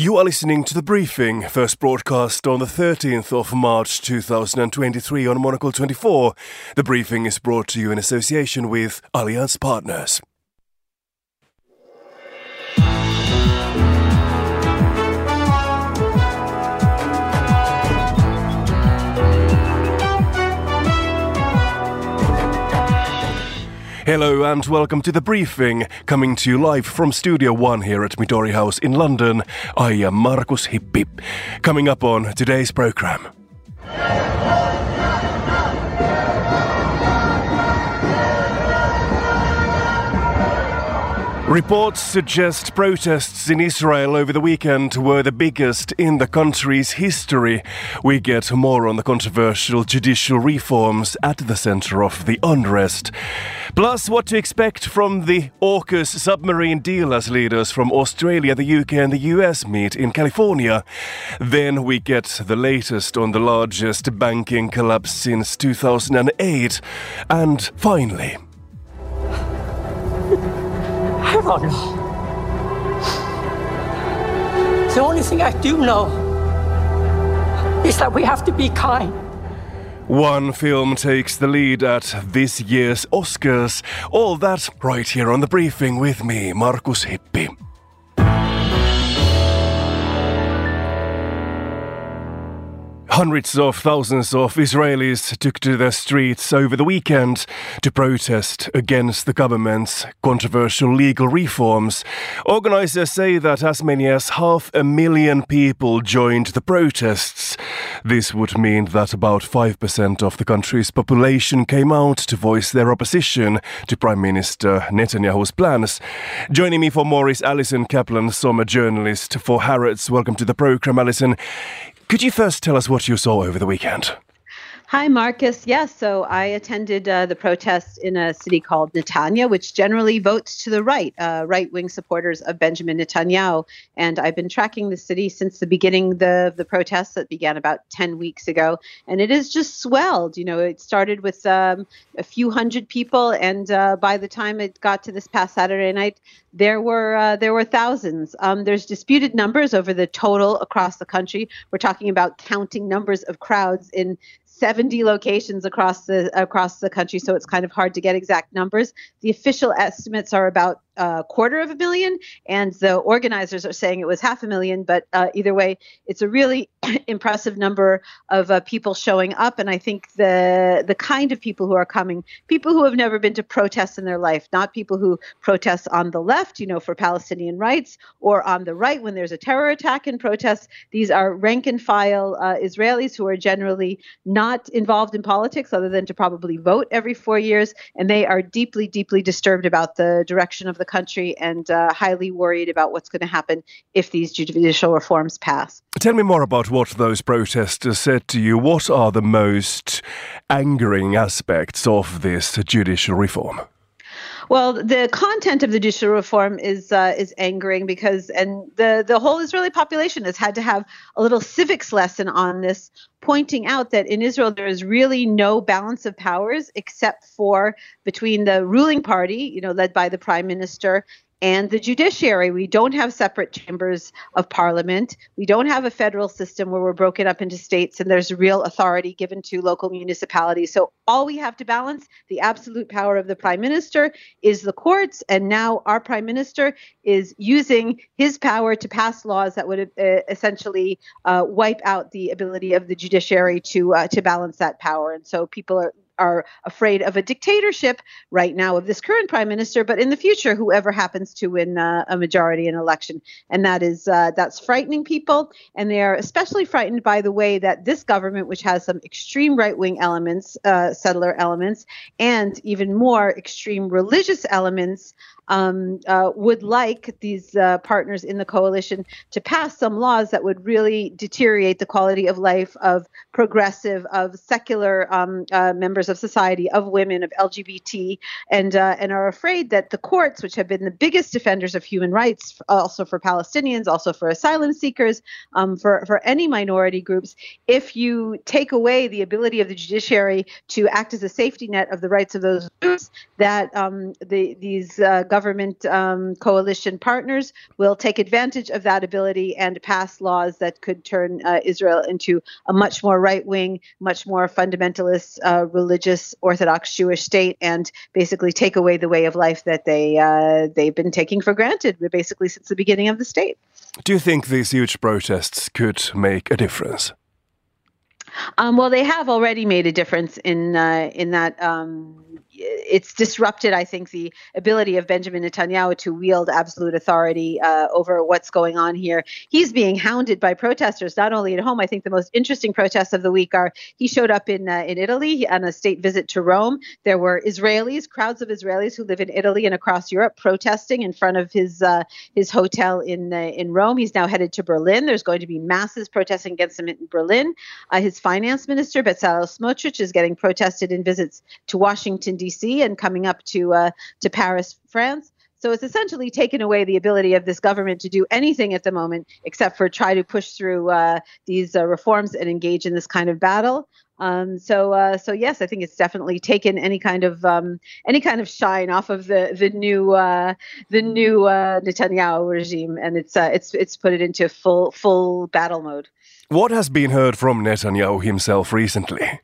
You are listening to the briefing, first broadcast on the 13th of March 2023 on Monocle 24. The briefing is brought to you in association with Allianz Partners. Hello and welcome to the briefing, coming to you live from Studio One here at Midori House in London. I am Markus Hippi. Coming up on today's program. Reports suggest protests in Israel over the weekend were the biggest in the country's history. We get more on the controversial judicial reforms at the center of the unrest. Plus, what to expect from the AUKUS submarine deal as leaders from Australia, the UK, and the US meet in California. Then we get the latest on the largest banking collapse since 2008. And finally, Know. The only thing I do know is that we have to be kind. One film takes the lead at this year's Oscars. All that right here on the briefing with me, Markus Hippi. Hundreds of thousands of Israelis took to the streets over the weekend to protest against the government's controversial legal reforms. Organizers say that as many as half a million people joined the protests. This would mean that about 5% of the country's population came out to voice their opposition to Prime Minister Netanyahu's plans. Joining me for more is Alison Kaplan, Sommer journalist for Haaretz. Welcome to the program, Alison. Could you first tell us what you saw over the weekend? Hi, Marcus. Yes, so I attended uh, the protest in a city called Netanya, which generally votes to the right, uh, right wing supporters of Benjamin Netanyahu. And I've been tracking the city since the beginning the, the protests that began about 10 weeks ago. And it has just swelled. You know, it started with um, a few hundred people. And uh, by the time it got to this past Saturday night, there were uh, there were thousands. Um, there's disputed numbers over the total across the country. We're talking about counting numbers of crowds in 70 locations across the across the country, so it's kind of hard to get exact numbers. The official estimates are about a quarter of a million, and the organizers are saying it was half a million. But uh, either way, it's a really impressive number of uh, people showing up, and I think the the kind of people who are coming, people who have never been to protests in their life, not people who protest on the left, you know, for Palestinian rights, or on the right when there's a terror attack in protests. These are rank and file uh, Israelis who are generally not involved in politics, other than to probably vote every four years, and they are deeply, deeply disturbed about the direction of the country and uh, highly worried about what's going to happen if these judicial reforms pass. Tell me more about what those protesters said to you. What are the most angering aspects of this judicial reform? Well, the content of the judicial reform is uh, is angering because, and the the whole Israeli population has had to have a little civics lesson on this, pointing out that in Israel there is really no balance of powers except for between the ruling party, you know, led by the prime minister, and the judiciary. We don't have separate chambers of parliament. We don't have a federal system where we're broken up into states and there's real authority given to local municipalities. So all we have to balance, the absolute power of the prime minister, is the courts. And now our prime minister is using his power to pass laws that would uh, essentially uh, wipe out the ability of the judiciary to uh, to balance that power. And so people are are afraid of a dictatorship right now of this current prime minister, but in the future, whoever happens to win uh, a majority in election, and that is uh, that's frightening people, and they are especially frightened by the way that this government, which has some extreme right wing elements, uh, settler elements, and even more extreme religious elements, um, uh, would like these uh, partners in the coalition to pass some laws that would really deteriorate the quality of life of progressive, of secular um, uh, members members of society, of women, of LGBT, and uh, and are afraid that the courts, which have been the biggest defenders of human rights, also for Palestinians, also for asylum seekers, um, for for any minority groups, if you take away the ability of the judiciary to act as a safety net of the rights of those groups, that um, the, these uh, government um, coalition partners will take advantage of that ability and pass laws that could turn uh, Israel into a much more right wing, much more fundamentalist, uh, Orthodox Jewish state, and basically take away the way of life that they uh, they've been taking for granted, basically since the beginning of the state. Do you think these huge protests could make a difference? Um, well, they have already made a difference in uh, in that um, it's disrupted, I think, the ability of Benjamin Netanyahu to wield absolute authority uh, over what's going on here. He's being hounded by protesters, not only at home. I think the most interesting protests of the week are he showed up in uh, in Italy on a state visit to Rome. There were Israelis, crowds of Israelis who live in Italy and across Europe, protesting in front of his uh, his hotel in uh, in Rome. He's now headed to Berlin. There's going to be masses protesting against him in Berlin. Uh, his finance minister Bezalel Smotrich is getting protested in visits to Washington D.C. D.C. and coming up to uh, to Paris, France. So it's essentially taken away the ability of this government to do anything at the moment except for try to push through uh, these uh, reforms and engage in this kind of battle. Um, so, uh, so yes, I think it's definitely taken any kind of um, any kind of shine off of the the new uh, the new uh, Netanyahu regime, and it's uh, it's it's put it into full full battle mode. What has been heard from Netanyahu himself recently?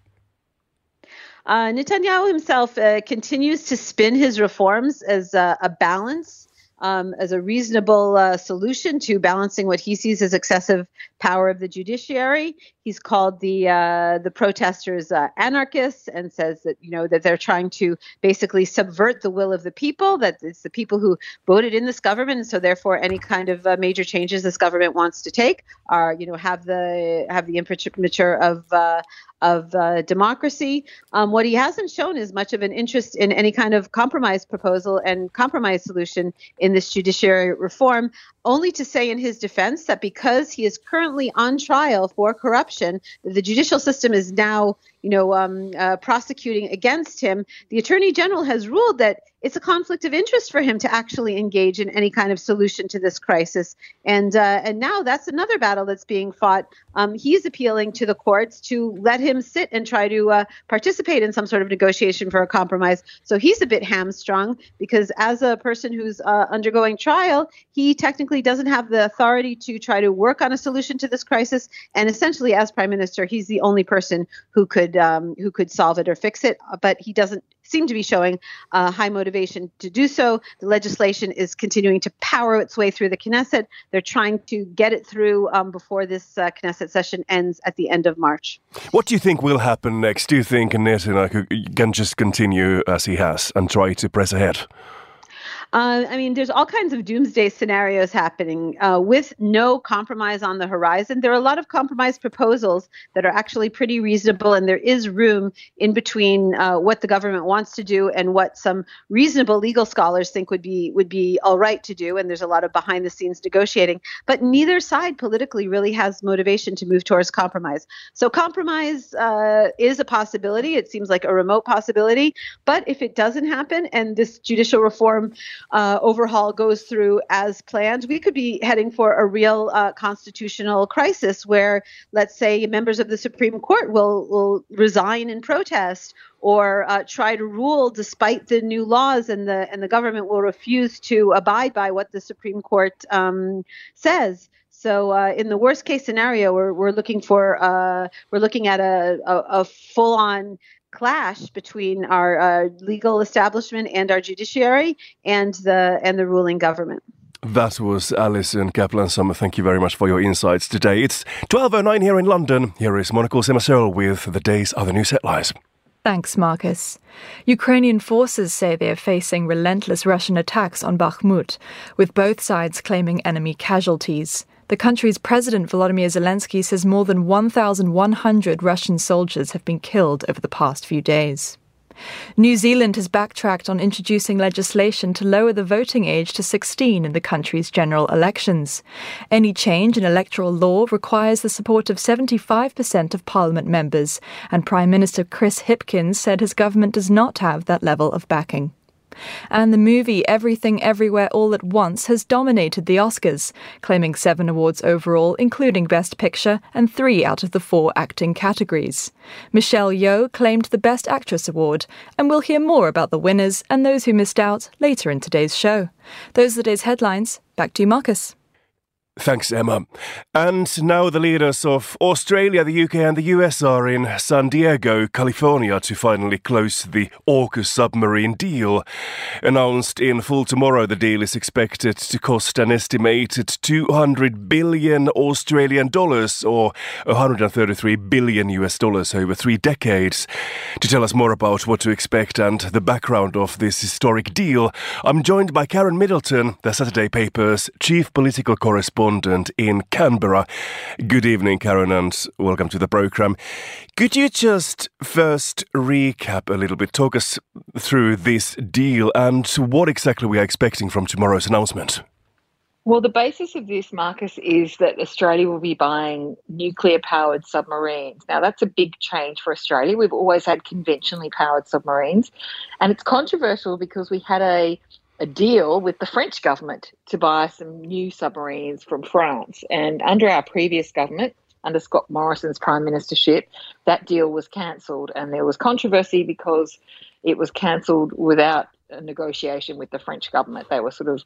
Uh, Netanyahu himself uh, continues to spin his reforms as a, a balance um, as a reasonable uh, solution to balancing what he sees as excessive power of the judiciary. He's called the uh, the protesters uh, anarchists and says that you know that they're trying to basically subvert the will of the people. That it's the people who voted in this government, and so therefore any kind of uh, major changes this government wants to take are you know have the have the imprimatur of uh, of uh, democracy. Um, what he hasn't shown is much of an interest in any kind of compromise proposal and compromise solution in this judiciary reform, only to say in his defense that because he is currently on trial for corruption, the judicial system is now you know, um, uh, prosecuting against him, the attorney general has ruled that it's a conflict of interest for him to actually engage in any kind of solution to this crisis. And uh, and now that's another battle that's being fought. Um, he's appealing to the courts to let him sit and try to uh, participate in some sort of negotiation for a compromise. So he's a bit hamstrung because as a person who's uh, undergoing trial, he technically doesn't have the authority to try to work on a solution to this crisis. And essentially, as prime minister, he's the only person who could could um, who could solve it or fix it, but he doesn't seem to be showing uh, high motivation to do so. The legislation is continuing to power its way through the Knesset. They're trying to get it through um, before this uh, Knesset session ends at the end of March. What do you think will happen next? Do you think Netanyahu can just continue as he has and try to press ahead? Uh, I mean, there's all kinds of doomsday scenarios happening uh, with no compromise on the horizon. There are a lot of compromise proposals that are actually pretty reasonable, and there is room in between uh, what the government wants to do and what some reasonable legal scholars think would be would be all right to do. And there's a lot of behind the scenes negotiating, but neither side politically really has motivation to move towards compromise. So compromise uh, is a possibility. It seems like a remote possibility, but if it doesn't happen and this judicial reform uh, overhaul goes through as planned, we could be heading for a real uh, constitutional crisis where, let's say, members of the Supreme Court will, will resign in protest or uh, try to rule despite the new laws, and the and the government will refuse to abide by what the Supreme Court um, says. So uh, in the worst case scenario, we're, we're looking for uh, we're looking at a, a, a full on clash between our uh, legal establishment and our judiciary and the and the ruling government. That was Alison Kaplan-Sommer. Thank you very much for your insights today. It's 12.09 here in London. Here is Monica Semasol with the day's other news headlines. Thanks, Marcus. Ukrainian forces say they are facing relentless Russian attacks on Bakhmut, with both sides claiming enemy casualties. The country's President Volodymyr Zelensky says more than 1,100 Russian soldiers have been killed over the past few days. New Zealand has backtracked on introducing legislation to lower the voting age to 16 in the country's general elections. Any change in electoral law requires the support of 75% of parliament members, and Prime Minister Chris Hipkins said his government does not have that level of backing. And the movie Everything Everywhere All at Once has dominated the Oscars, claiming seven awards overall, including Best Picture, and three out of the four acting categories. Michelle Yeoh claimed the Best Actress award, and we'll hear more about the winners and those who missed out later in today's show. Those are the day's headlines. Back to you, Marcus. Thanks, Emma. And now the leaders of Australia, the UK, and the US are in San Diego, California, to finally close the AUKUS submarine deal. Announced in full tomorrow, the deal is expected to cost an estimated 200 billion Australian dollars or 133 billion US dollars over three decades. To tell us more about what to expect and the background of this historic deal, I'm joined by Karen Middleton, the Saturday paper's chief political correspondent correspondent in Canberra. Good evening, Karen, and welcome to the program. Could you just first recap a little bit, talk us through this deal and what exactly we are expecting from tomorrow's announcement? Well, the basis of this, Marcus, is that Australia will be buying nuclear powered submarines. Now, that's a big change for Australia. We've always had conventionally powered submarines, and it's controversial because we had a a deal with the French government to buy some new submarines from France. And under our previous government, under Scott Morrison's prime ministership, that deal was cancelled. And there was controversy because it was cancelled without a negotiation with the French government. They were sort of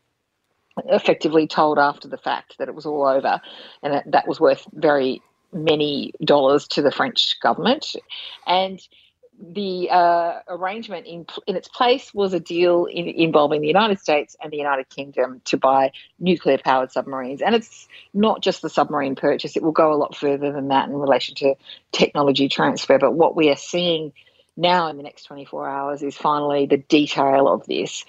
effectively told after the fact that it was all over, and that, that was worth very many dollars to the French government. And the uh, arrangement in, in its place was a deal in, involving the United States and the United Kingdom to buy nuclear powered submarines. And it's not just the submarine purchase, it will go a lot further than that in relation to technology transfer. But what we are seeing now in the next 24 hours is finally the detail of this.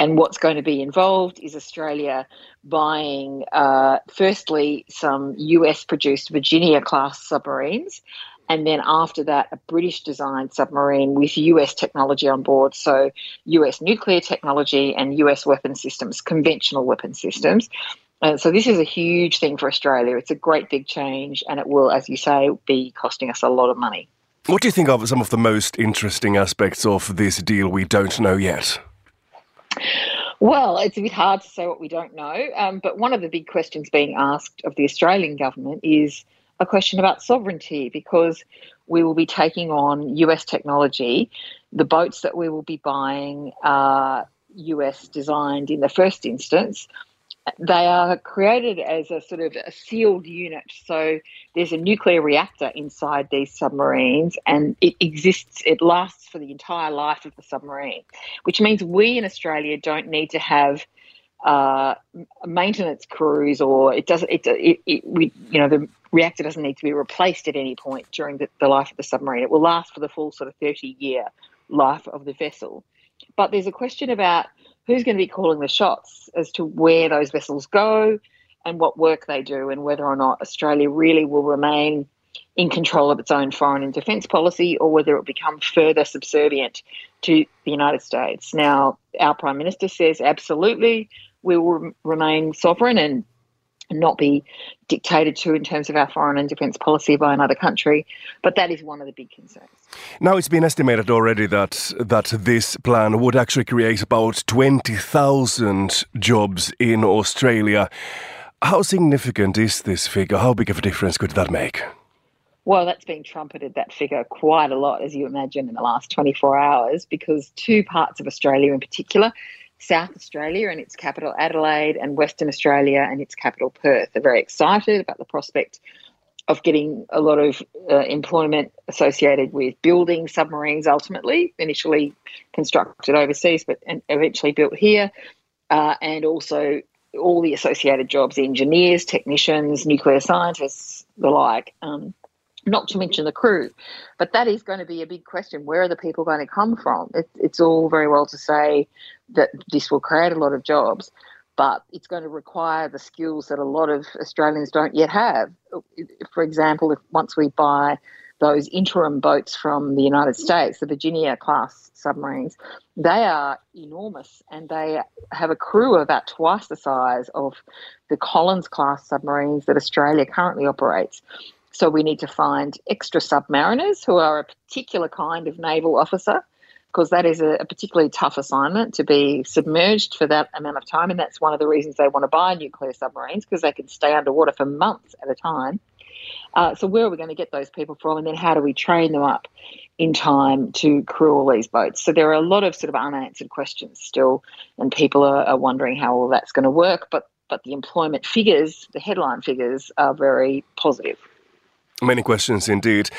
And what's going to be involved is Australia buying, uh, firstly, some US produced Virginia class submarines and then after that, a British designed submarine with US technology on board. So, US nuclear technology and US weapon systems, conventional weapon systems. And so, this is a huge thing for Australia. It's a great big change, and it will, as you say, be costing us a lot of money. What do you think are some of the most interesting aspects of this deal we don't know yet? Well, it's a bit hard to say what we don't know, um, but one of the big questions being asked of the Australian government is a question about sovereignty because we will be taking on US technology. The boats that we will be buying are US designed in the first instance. They are created as a sort of a sealed unit. So there's a nuclear reactor inside these submarines and it exists, it lasts for the entire life of the submarine, which means we in Australia don't need to have uh, maintenance crews or it doesn't it, it, it, we you know the reactor doesn't need to be replaced at any point during the, the life of the submarine it will last for the full sort of 30 year life of the vessel but there's a question about who's going to be calling the shots as to where those vessels go and what work they do and whether or not australia really will remain in control of its own foreign and defence policy or whether it will become further subservient to the United States. Now, our Prime Minister says absolutely we will remain sovereign and not be dictated to in terms of our foreign and defence policy by another country. But that is one of the big concerns. Now it's been estimated already that that this plan would actually create about twenty thousand jobs in Australia. How significant is this figure? How big of a difference could that make? Well, that's been trumpeted, that figure, quite a lot, as you imagine, in the last 24 hours, because two parts of Australia in particular South Australia and its capital Adelaide and Western Australia and its capital Perth are very excited about the prospect of getting a lot of uh, employment associated with building submarines ultimately, initially constructed overseas but and eventually built here, uh, and also all the associated jobs engineers, technicians, nuclear scientists, the like. Um, not to mention the crew. But that is going to be a big question. Where are the people going to come from? It, it's all very well to say that this will create a lot of jobs, but it's going to require the skills that a lot of Australians don't yet have. For example, if once we buy those interim boats from the United States, the Virginia class submarines, they are enormous and they have a crew about twice the size of the Collins class submarines that Australia currently operates. So we need to find extra submariners who are a particular kind of naval officer because that is a, particularly tough assignment to be submerged for that amount of time. And that's one of the reasons they want to buy nuclear submarines because they can stay underwater for months at a time. Uh, so, where are we going to get those people from? And then, how do we train them up in time to crew all these boats? So, there are a lot of sort of unanswered questions still, and people are, are wondering how all that's going to work. But, but the employment figures, the headline figures, are very positive. Many questions indeed.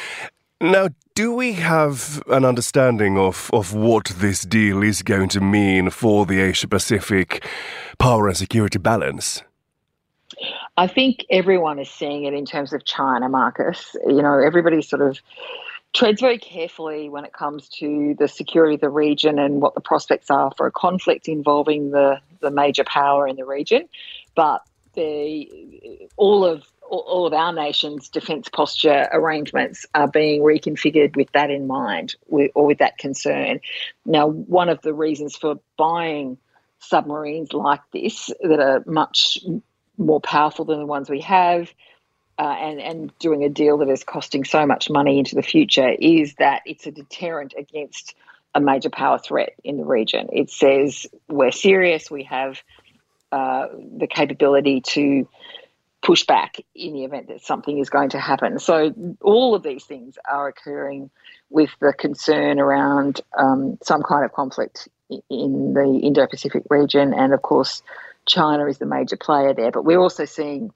Now, do we have an understanding of, of what this deal is going to mean for the Asia Pacific power and security balance? I think everyone is seeing it in terms of China, Marcus. You know, everybody sort of treads very carefully when it comes to the security of the region and what the prospects are for a conflict involving the, the major power in the region. But the, all of all of our nation's defence posture arrangements are being reconfigured with that in mind or with that concern. Now, one of the reasons for buying submarines like this that are much more powerful than the ones we have. Uh, and, and doing a deal that is costing so much money into the future is that it's a deterrent against a major power threat in the region. It says we're serious, we have uh, the capability to push back in the event that something is going to happen. So all of these things are occurring with the concern around um, some kind of conflict in the Indo-Pacific region, and of course, China is the major player there. But we're also seeing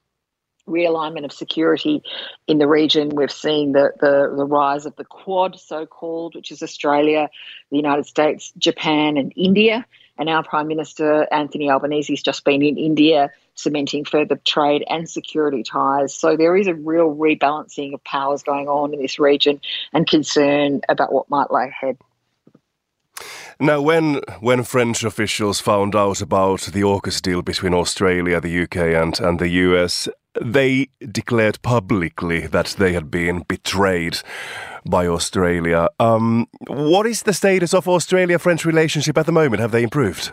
realignment of security in the region. We've seen the, the, the rise of the Quad, so called, which is Australia, the United States, Japan, and India. And our Prime Minister, Anthony Albanese, has just been in India cementing further trade and security ties. So there is a real rebalancing of powers going on in this region and concern about what might lie ahead. Now, when when French officials found out about the AUKUS deal between Australia, the UK, and, and the US, they declared publicly that they had been betrayed by Australia. Um, what is the status of Australia French relationship at the moment? Have they improved?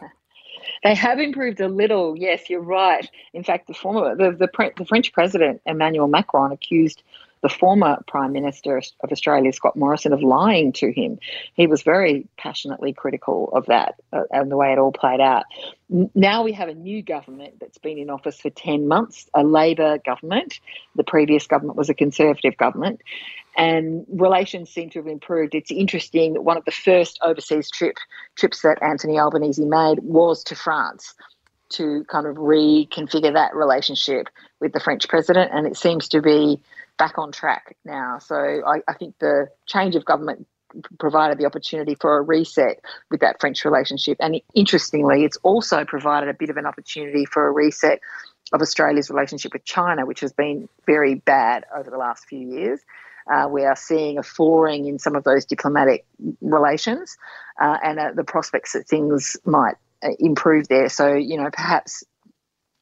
They have improved a little. Yes, you're right. In fact, the former the, the, the French president Emmanuel Macron accused the former Prime Minister of Australia, Scott Morrison, of lying to him. He was very passionately critical of that uh, and the way it all played out. Now we have a new government that's been in office for 10 months, a Labor government. The previous government was a Conservative government. And relations seem to have improved. It's interesting that one of the first overseas trip, trips that Anthony Albanese made was to France to kind of reconfigure that relationship with the French president, and it seems to be back on track now. So I, I think the change of government provided the opportunity for a reset with that French relationship. And interestingly, it's also provided a bit of an opportunity for a reset of Australia's relationship with China, which has been very bad over the last few years. Uh, we are seeing a thawing in some of those diplomatic relations uh, and uh, the prospects that things might uh, improve there. So, you know, perhaps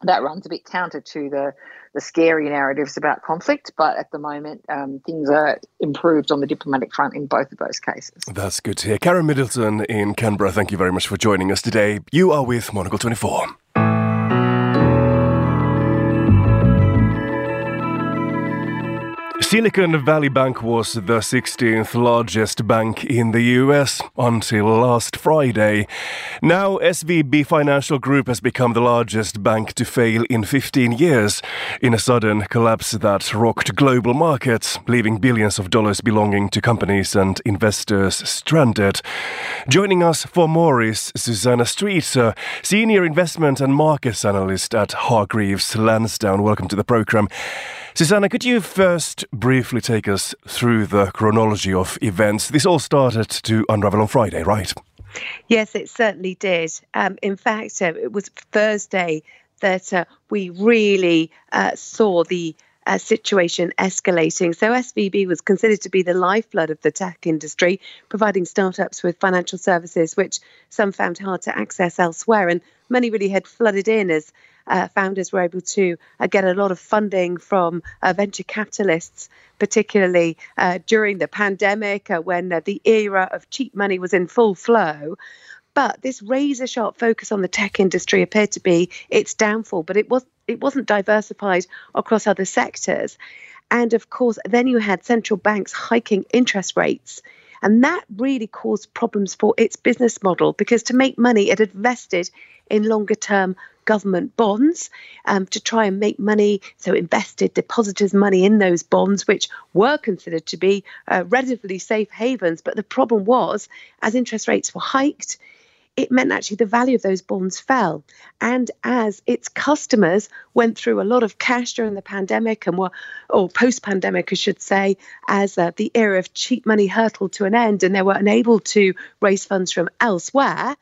that runs a bit counter to the the scary narratives about conflict, but at the moment um, things are improved on the diplomatic front in both of those cases. That's good to hear. Karen Middleton in Canberra, thank you very much for joining us today. You are with Monocle 24. Silicon Valley Bank was the 16th largest bank in the US until last Friday. Now, SVB Financial Group has become the largest bank to fail in 15 years in a sudden collapse that rocked global markets, leaving billions of dollars belonging to companies and investors stranded. Joining us for more is Susanna Streeter, Senior Investment and Markets Analyst at Hargreaves Lansdown. Welcome to the program. Susanna, could you first briefly take us through the chronology of events? This all started to unravel on Friday, right? Yes, it certainly did. Um, in fact, uh, it was Thursday that uh, we really uh, saw the situation escalating. So SVB was considered to be the lifeblood of the tech industry, providing startups with financial services which some found hard to access elsewhere. And money really had flooded in as uh, founders were able to uh, get a lot of funding from uh, venture capitalists, particularly uh, during the pandemic uh, when uh, the era of cheap money was in full flow. But this razor sharp focus on the tech industry appeared to be its downfall, but it was it wasn't diversified across other sectors. And of course, then you had central banks hiking interest rates. And that really caused problems for its business model because to make money, it invested in longer term government bonds um, to try and make money. So, invested depositors' money in those bonds, which were considered to be uh, relatively safe havens. But the problem was, as interest rates were hiked, it meant actually the value of those bonds fell. And as its customers went through a lot of cash during the pandemic and were, or post pandemic, I should say, as uh, the era of cheap money hurtled to an end and they were unable to raise funds from elsewhere,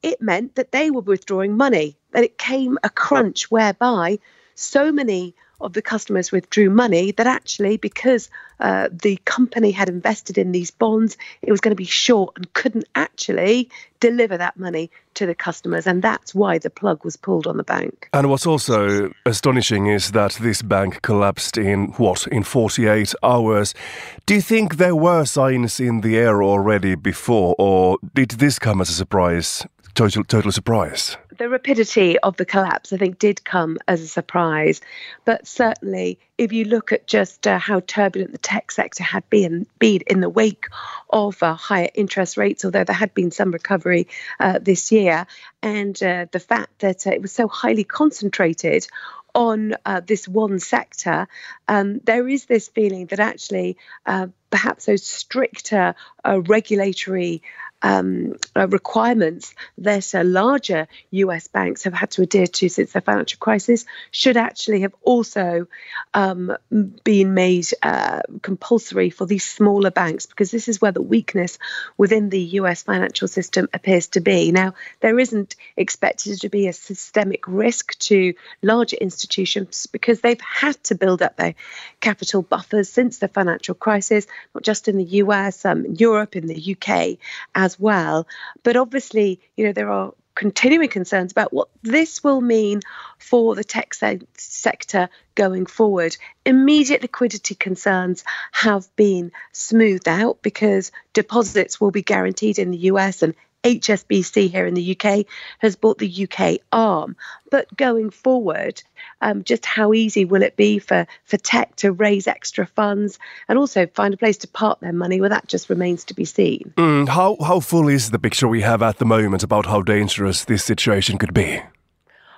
it meant that they were withdrawing money. That it came a crunch whereby so many of the customers withdrew money that actually, because uh, the company had invested in these bonds, it was going to be short and couldn't actually deliver that money to the customers. And that's why the plug was pulled on the bank. And what's also astonishing is that this bank collapsed in what, in 48 hours. Do you think there were signs in the air already before, or did this come as a surprise? Total, total surprise the rapidity of the collapse, I think, did come as a surprise. But certainly, if you look at just uh, how turbulent the tech sector had been, been in the wake of uh, higher interest rates, although there had been some recovery uh, this year, and uh, the fact that uh, it was so highly concentrated on uh, this one sector, um, there is this feeling that actually uh, perhaps those stricter uh, regulatory um, uh, requirements that uh, larger US banks have had to adhere to since the financial crisis should actually have also um, been made uh, compulsory for these smaller banks because this is where the weakness within the US financial system appears to be. Now, there isn't expected to be a systemic risk to larger institutions because they've had to build up their capital buffers since the financial crisis, not just in the US, um, Europe, in the UK as as well. But obviously, you know, there are continuing concerns about what this will mean for the tech se- sector going forward. Immediate liquidity concerns have been smoothed out because deposits will be guaranteed in the US and HSBC here in the UK has bought the UK arm. But going forward, um, just how easy will it be for, for tech to raise extra funds and also find a place to park their money? Well, that just remains to be seen. Mm, how, how full is the picture we have at the moment about how dangerous this situation could be?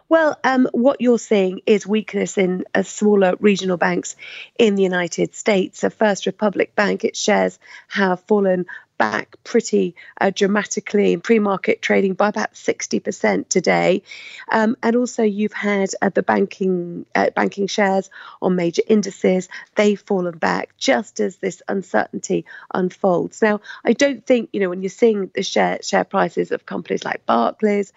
Well, um, what you're seeing is weakness in uh, smaller regional banks in the United States. A First Republic Bank, its shares have fallen back pretty uh, dramatically in pre-market trading by about 60% today. Um, and also you've had uh, the banking uh, banking shares on major indices, they've fallen back just as this uncertainty unfolds. Now, I don't think, you know, when you're seeing the share share prices of companies like Barclays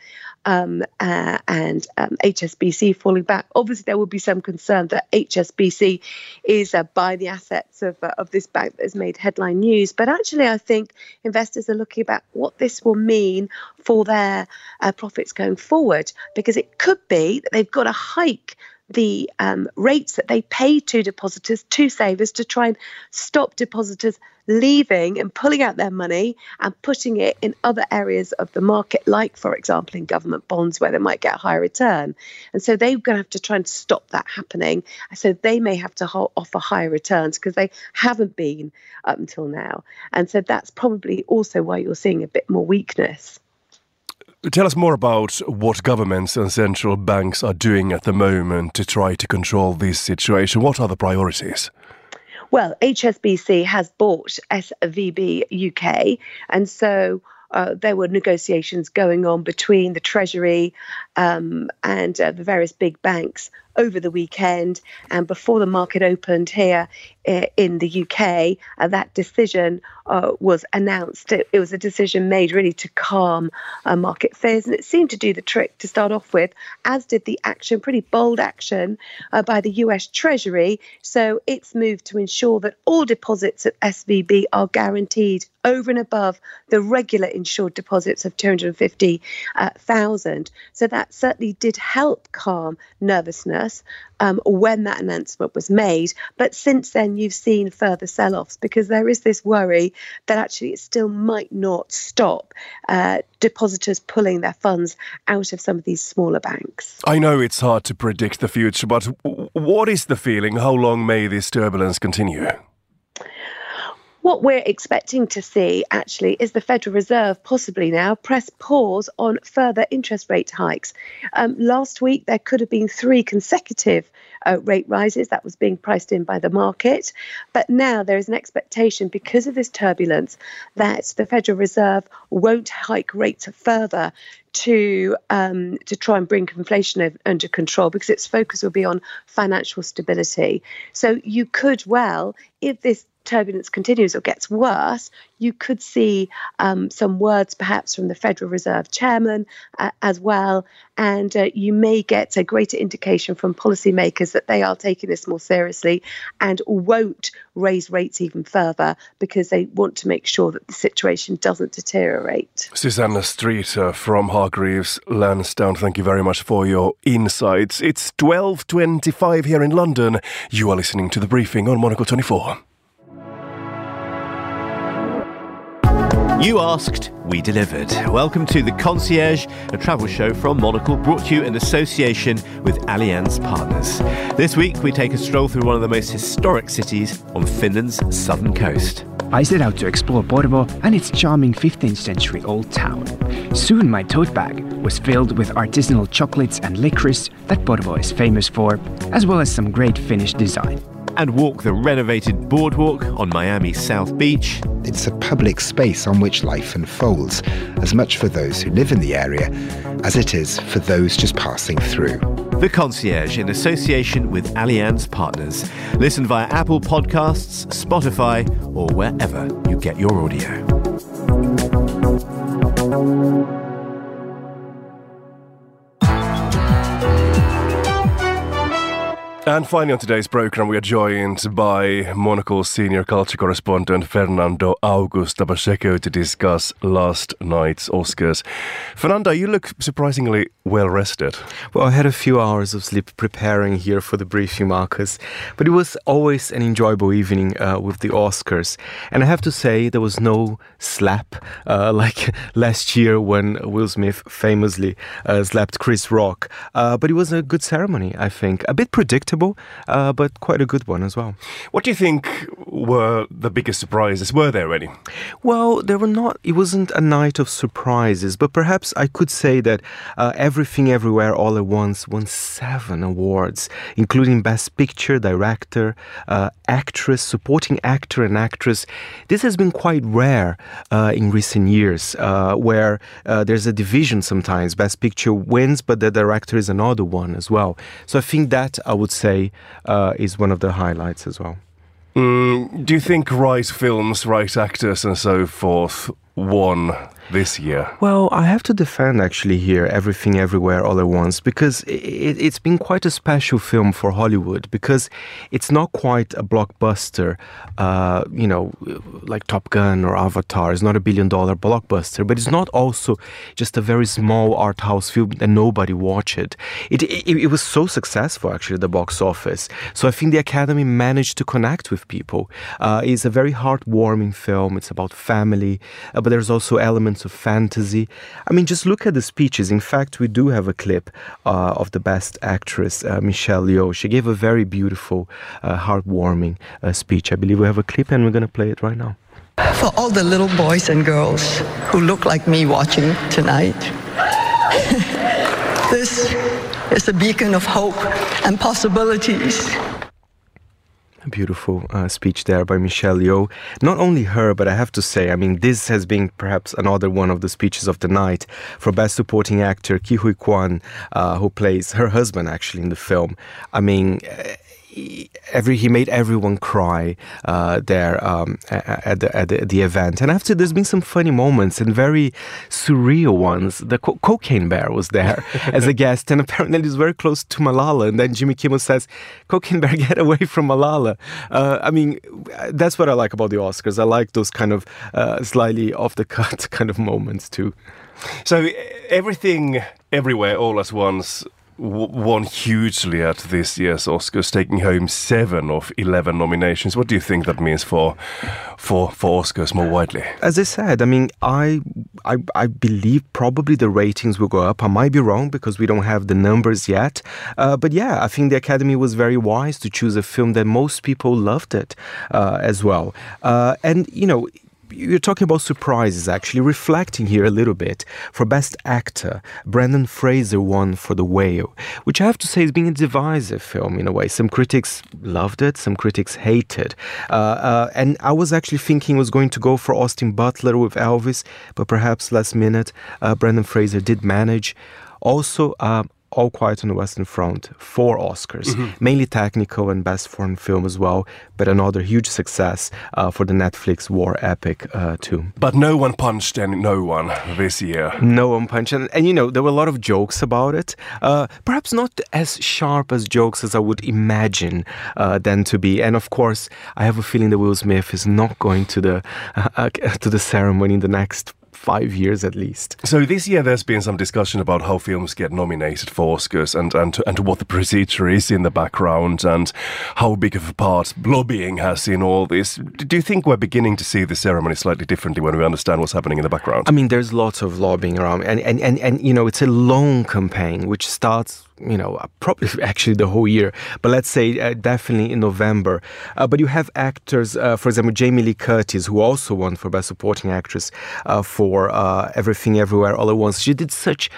um, uh, and um, HSBC falling back, obviously there will be some concern that HSBC is uh, buying the assets of, uh, of this bank that has made headline news. But actually, I think investors are looking about what this will mean for their uh, profits going forward, because it could be that they've got to hike the um, rates that they pay to depositors, to savers, to try and stop depositors leaving and pulling out their money and putting it in other areas of the market, like, for example, in government bonds where they might get a higher return. And so they're going to have to try and stop that happening. So they may have to offer higher returns because they haven't been up until now. And so that's probably also why you're seeing a bit more weakness. Tell us more about what governments and central banks are doing at the moment to try to control this situation. What are the priorities? Well, HSBC has bought SVB UK, and so uh, there were negotiations going on between the Treasury um, and uh, the various big banks over the weekend and before the market opened here uh, in the UK, uh, that decision uh, was announced. It, it, was a decision made really to calm uh, market fears, and it seemed to do the trick to start off with, as did the action, pretty bold action uh, by the US Treasury. So it's moved to ensure that all deposits at SVB are guaranteed over and above the regular insured deposits of 250,000. so that certainly did help calm nervousness um, when that announcement was made. But since then, you've seen further sell offs because there is this worry that actually it still might not stop uh, depositors pulling their funds out of some of these smaller banks. I know it's hard to predict the future, but what is the feeling? How long may this turbulence continue? What we're expecting to see actually is the Federal Reserve possibly now press pause on further interest rate hikes. Um, last week, there could have been three consecutive uh, rate rises that was being priced in by the market. But now there is an expectation because of this turbulence that the Federal Reserve won't hike rates further to um, to try and bring inflation under control because its focus will be on financial stability. So you could well, if this turbulence continues or gets worse, you could see um, some words perhaps from the Federal Reserve chairman uh, as well. And uh, you may get a greater indication from policymakers that they are taking this more seriously and won't raise rates even further because they want to make sure that the situation doesn't deteriorate. Susanna Street uh, from Hargreaves Lansdown, thank you very much for your insights. It's 12.25 here in London. You are listening to the briefing on Monocle 24. You asked, we delivered. Welcome to The Concierge, a travel show from Monocle brought to you in association with Allianz Partners. This week, we take a stroll through one of the most historic cities on Finland's southern coast. I set out to explore Porvoo and its charming 15th century old town. Soon my tote bag was filled with artisanal chocolates and licorice that Porvoo is famous for, as well as some great Finnish design and walk the renovated boardwalk on Miami's South Beach. It's a public space on which life unfolds, as much for those who live in the area as it is for those just passing through. The Concierge in association with Allianz Partners. Listen via Apple Podcasts, Spotify, or wherever you get your audio. And finally, on today's program, we are joined by Monocle's senior culture correspondent Fernando Augusto Pacheco to discuss last night's Oscars. Fernando, you look surprisingly well rested. Well, I had a few hours of sleep preparing here for the briefing, Marcus, but it was always an enjoyable evening uh, with the Oscars. And I have to say, there was no slap uh, like last year when Will Smith famously uh, slapped Chris Rock. Uh, but it was a good ceremony, I think. A bit predictable uh, but quite a good one as well. What do you think were the biggest surprises? Were there any? Well, there were not. It wasn't a night of surprises, but perhaps I could say that uh, Everything Everywhere All at Once won seven awards, including Best Picture, Director, uh, Actress, Supporting Actor, and Actress. This has been quite rare uh, in recent years, uh, where uh, there's a division sometimes. Best Picture wins, but the director is another one as well. So I think that I would say say uh, is one of the highlights as well. Mm, do you think right films, right actors, and so forth won this year? Well, I have to defend actually here Everything Everywhere All at Once because it, has been quite a special film for Hollywood because it's not quite a blockbuster, uh, you know, like Top Gun or Avatar. It's not a billion dollar blockbuster, but it's not also just a very small art house film that nobody watched. It, it, it was so successful actually at the box office. So I think the Academy managed to connect with people. Uh, it's a very heartwarming film. It's about family, uh, but there's also elements of fantasy. I mean, just look at the speeches. In fact, we do have a clip uh, of the best actress, uh, Michelle Yeoh. She gave a very beautiful, uh, heartwarming uh, speech. I believe we have a clip and we're going to play it right now. For all the little boys and girls who look like me watching tonight, this is a beacon of hope and possibilities beautiful uh, speech there by Michelle Yeoh. Not only her, but I have to say, I mean, this has been perhaps another one of the speeches of the night for Best Supporting Actor Ke Huy Quan, uh, who plays her husband actually in the film. I mean, every he made everyone cry uh, there um, at, the, at the, the event. And after there's been some funny moments and very surreal ones. The co- cocaine bear was there as a guest, and apparently he's very close to Malala. And then Jimmy Kimmel says, "Cocaine bear, get away from Malala." Uh, I mean, that's what I like about the Oscars. I like those kind of uh, slightly off the cut kind of moments too. So everything, everywhere, all at once won hugely at this year's Oscars, taking home seven of eleven nominations. What do you think that means for for for Oscars more widely? As I said, I mean, I I, I believe probably the ratings will go up. I might be wrong because we don't have the numbers yet, uh, but yeah, I think the Academy was very wise to choose a film that most people loved it uh, as well, uh, and you know you're talking about surprises, actually, reflecting here a little bit. For Best Actor, Brendan Fraser won for The Whale, which I have to say is being a divisive film in a way. Some critics loved it, some critics hated. Uh, uh, and I was actually thinking was going to go for Austin Butler with Elvis, but perhaps last minute, uh, Fraser did manage. Also, uh, all Quiet on the Western Front, four Oscars, mm-hmm. mainly technical and best foreign film as well, but another huge success uh, for the Netflix war epic uh, too. But no one punched and no one this year. No one punched, and, and you know there were a lot of jokes about it. Uh, perhaps not as sharp as jokes as I would imagine uh, them to be. And of course, I have a feeling that Will Smith is not going to the uh, to the ceremony in the next five years at least. So this year there's been some discussion about how films get nominated for Oscars and, and, and what the procedure is in the background and how big of a part lobbying has in all this. Do you think we're beginning to see the ceremony slightly differently when we understand what's happening in the background? I mean, there's lots of lobbying around and, and, and, and you know, it's a long campaign which starts you know, probably actually the whole year, but let's say uh, definitely in November. Uh, but you have actors, uh, for example, Jamie Lee Curtis, who also won for Best Supporting Actress uh, for uh, Everything Everywhere All at Once. She did such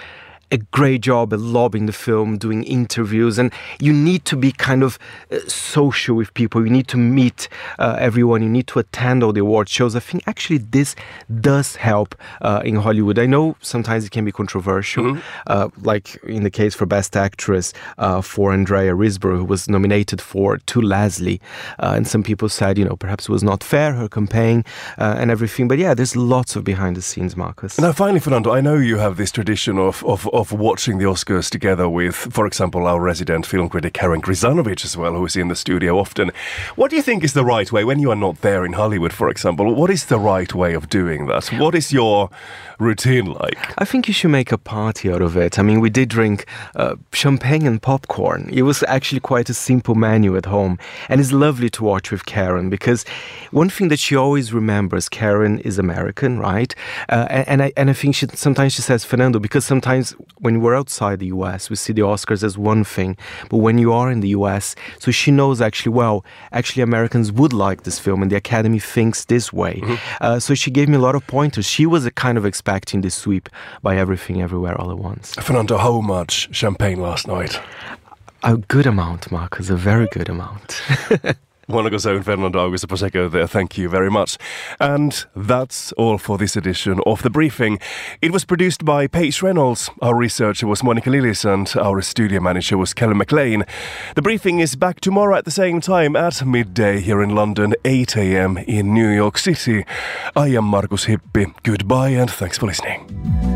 a great job at lobbying the film, doing interviews, and you need to be kind of uh, social with people. You need to meet uh, everyone. You need to attend all the award shows. I think actually this does help uh, in Hollywood. I know sometimes it can be controversial, mm-hmm. Uh, like in the case for Best Actress uh, for Andrea Riseborough, who was nominated for To Leslie, uh, and some people said, you know, perhaps it was not fair her campaign and everything. But yeah, there's lots of behind the scenes, Markus. Now, finally, Fernando, I know you have this tradition of of, of of watching the Oscars together with, for example, our resident film critic Karen Krizanovich as well, who is in the studio often. What do you think is the right way when you are not there in Hollywood, for example? What is the right way of doing that? What is your routine like? I think you should make a party out of it. I mean, we did drink uh, champagne and popcorn. It was actually quite a simple menu at home, and it's lovely to watch with Karen because one thing that she always remembers, Karen is American, right? Uh, and, and I and I think she sometimes she says Fernando because sometimes when we're outside the US, we see the Oscars as one thing, but when you are in the US, so she knows actually, well, actually Americans would like this film and the Academy thinks this way. Mm-hmm. Uh, so she gave me a lot of pointers. She was a kind of expecting this sweep by everything everywhere all at once. Fernando, how much champagne last night? A good amount, Markus, a very good amount. Monocle's own Fernando Augusto Pacheco there. Thank you very much. And that's all for this edition of The Briefing. It was produced by Paige Reynolds. Our researcher was Monica Lillis and our studio manager was Kellen McLean. The Briefing is back tomorrow at the same time at midday here in London, 8 a.m. in New York City. I am Markus Hippi. Goodbye and thanks for listening.